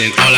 isn't.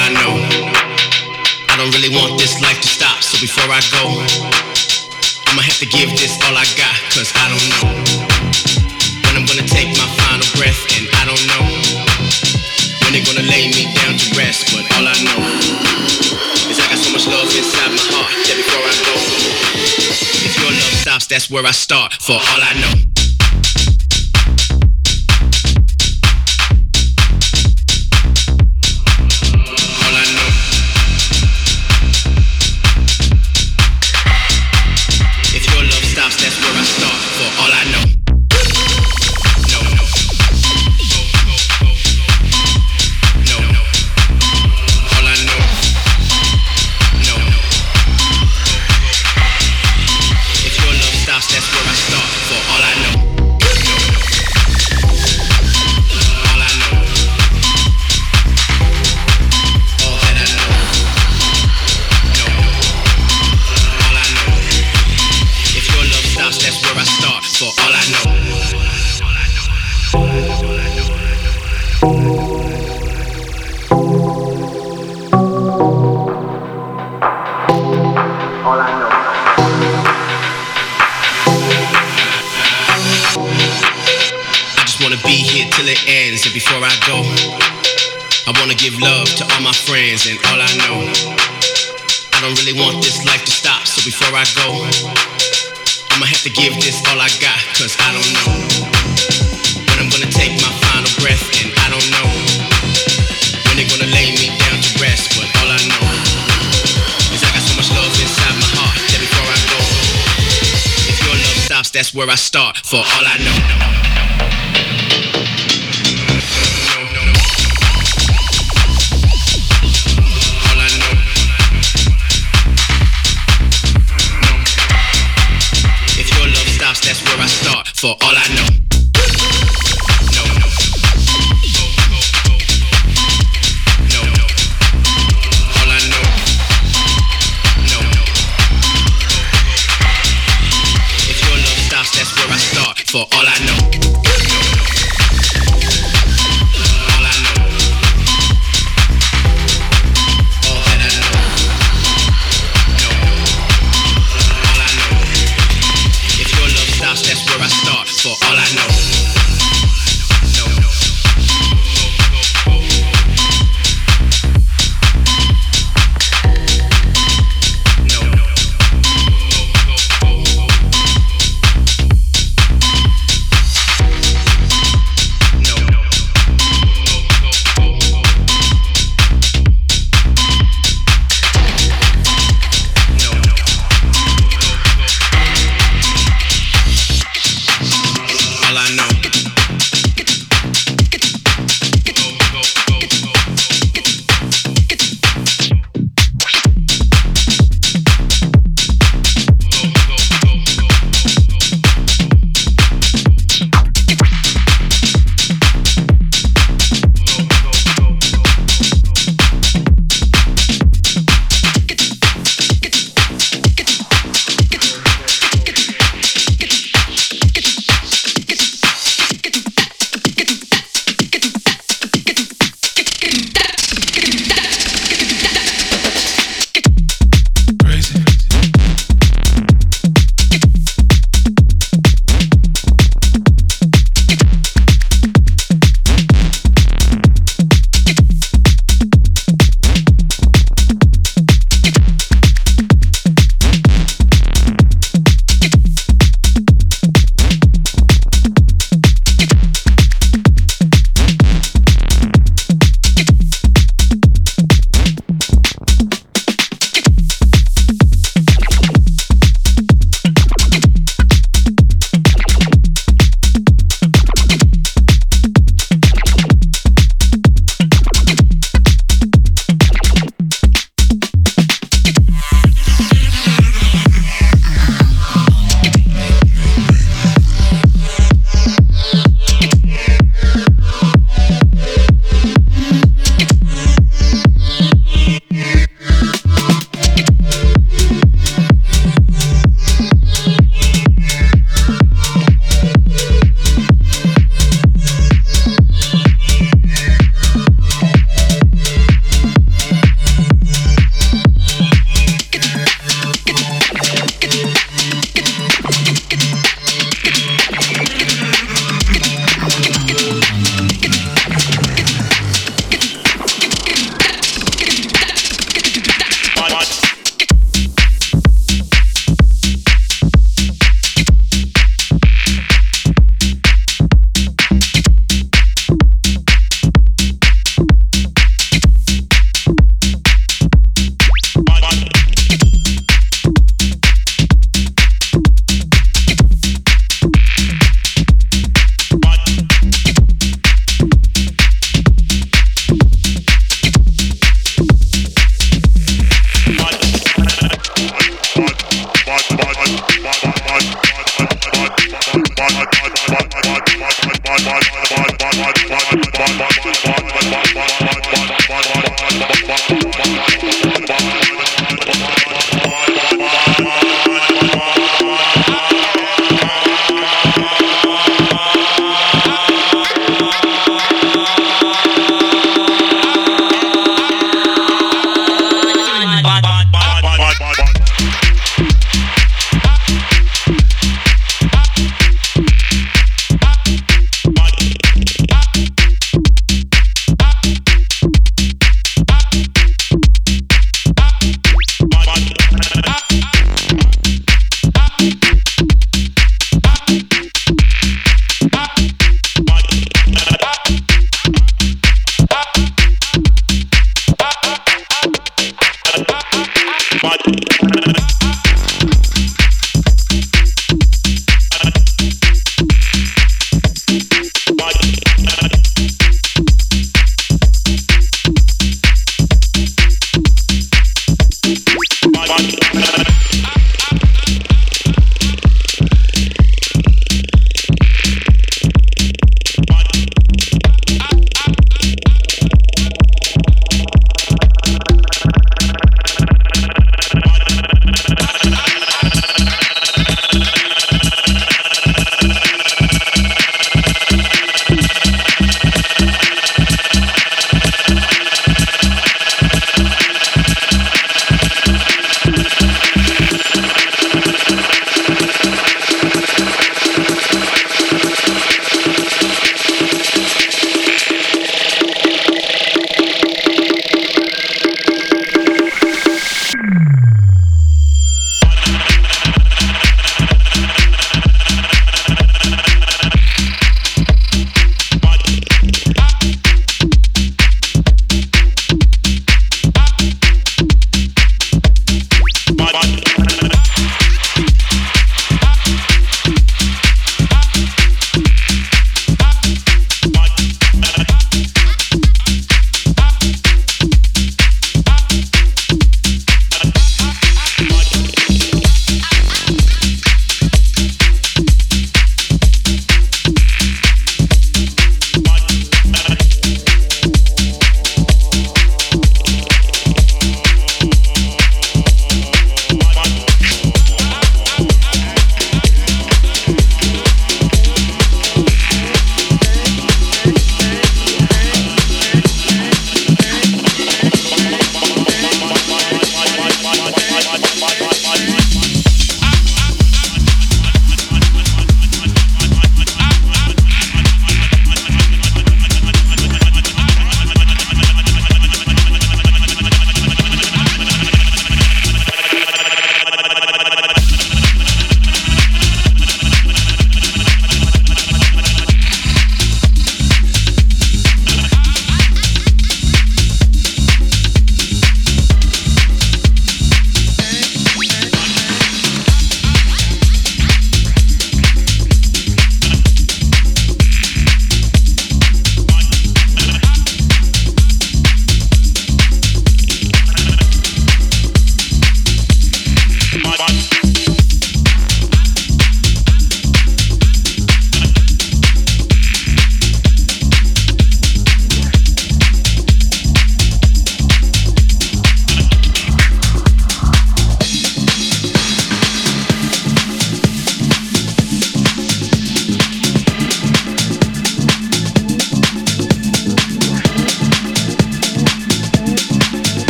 answer before I go. I wanna give love to all my friends and all I know. I don't really want this life to stop, so before I go, I'ma have to give this all I got, cause I don't know. When I'm gonna take my final breath, and I don't know. When they're gonna lay me down to rest, but all I know is I got so much love inside my heart that before I go, if your love stops, that's where I start, for all I know. for all I know.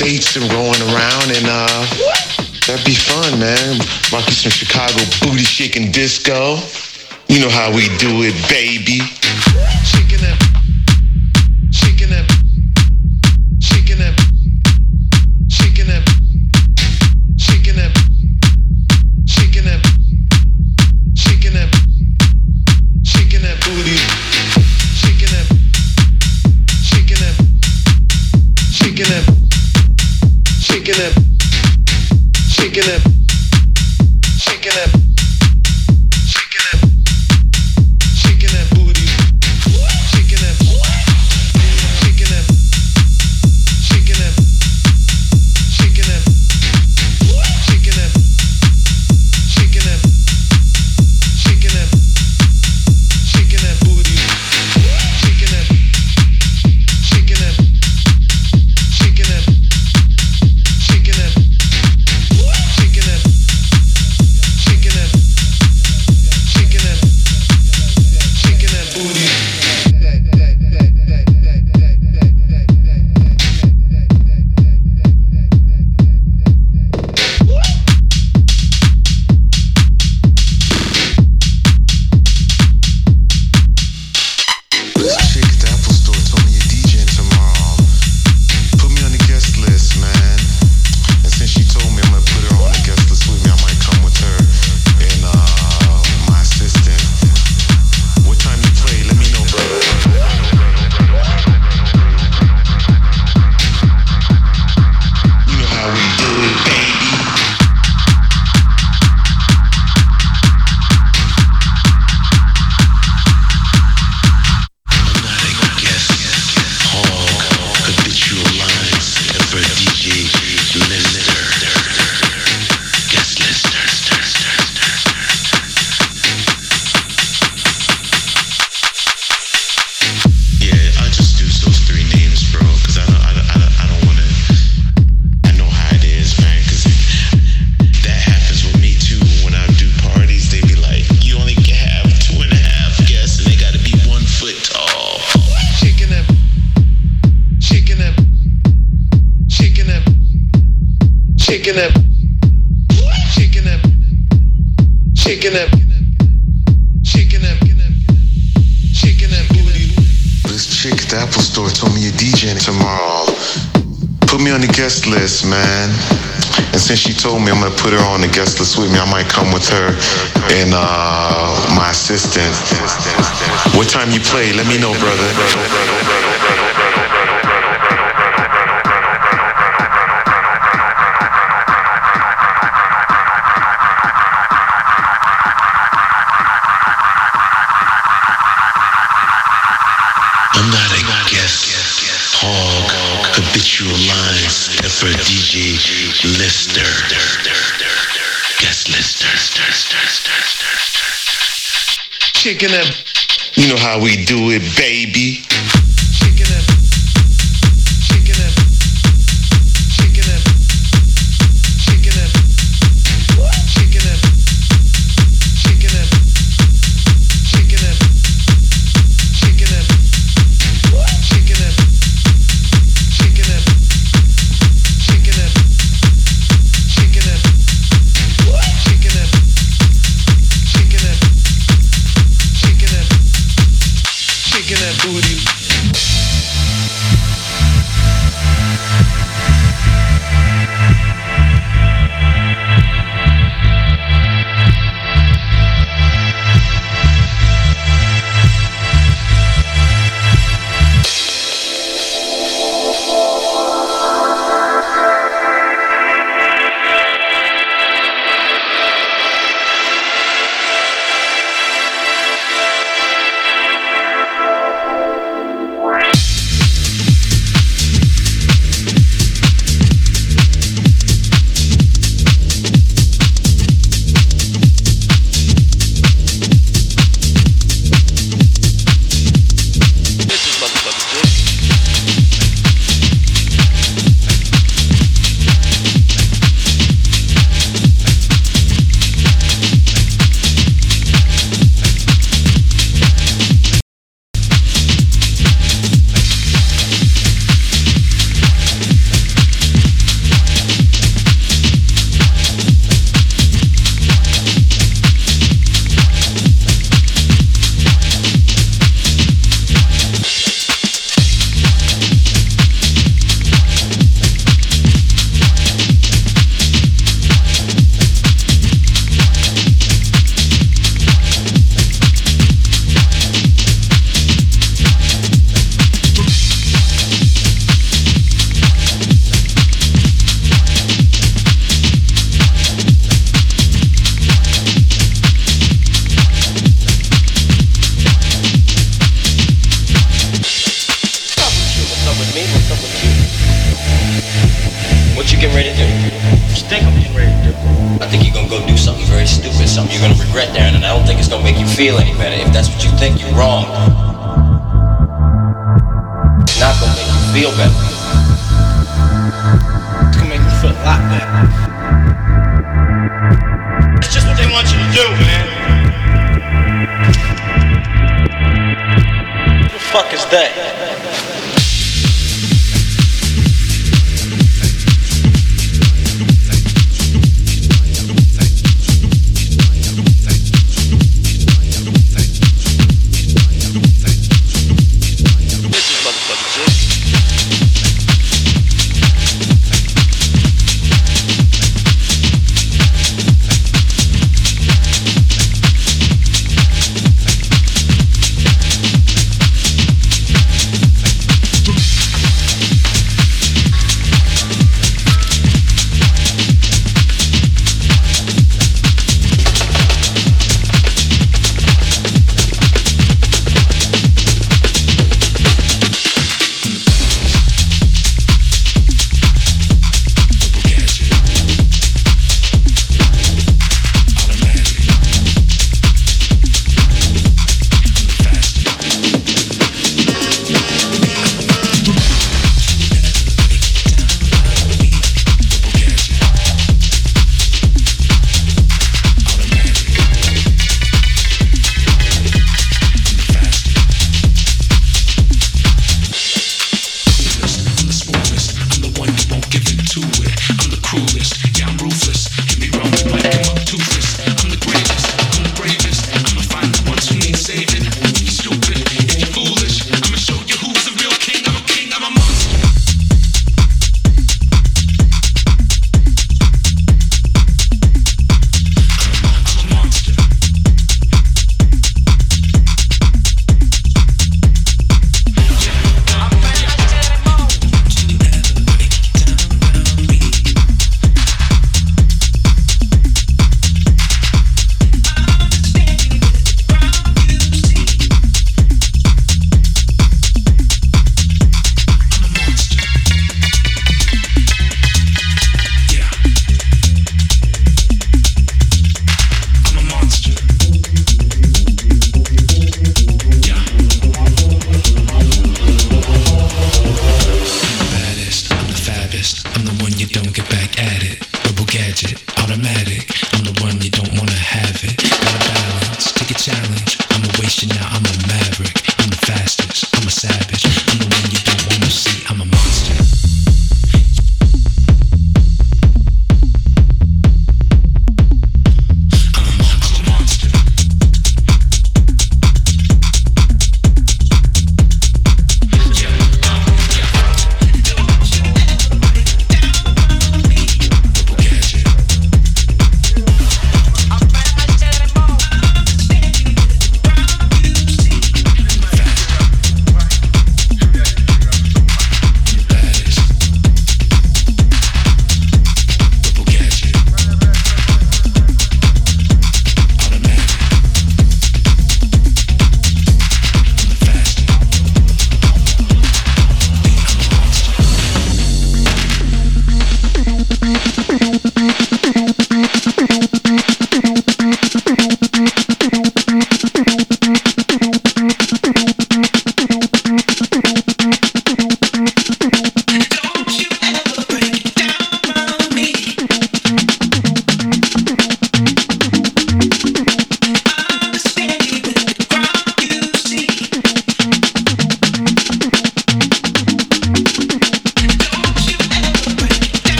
dates and rolling around and uh, that'd be fun, man. Might some Chicago booty shaking disco. You know how we do it, baby. time you play, let me know, brother. I'm not a guest hog, habitual line for DJ Lister. Guest Lister. Chicken and you know how we do it, baby.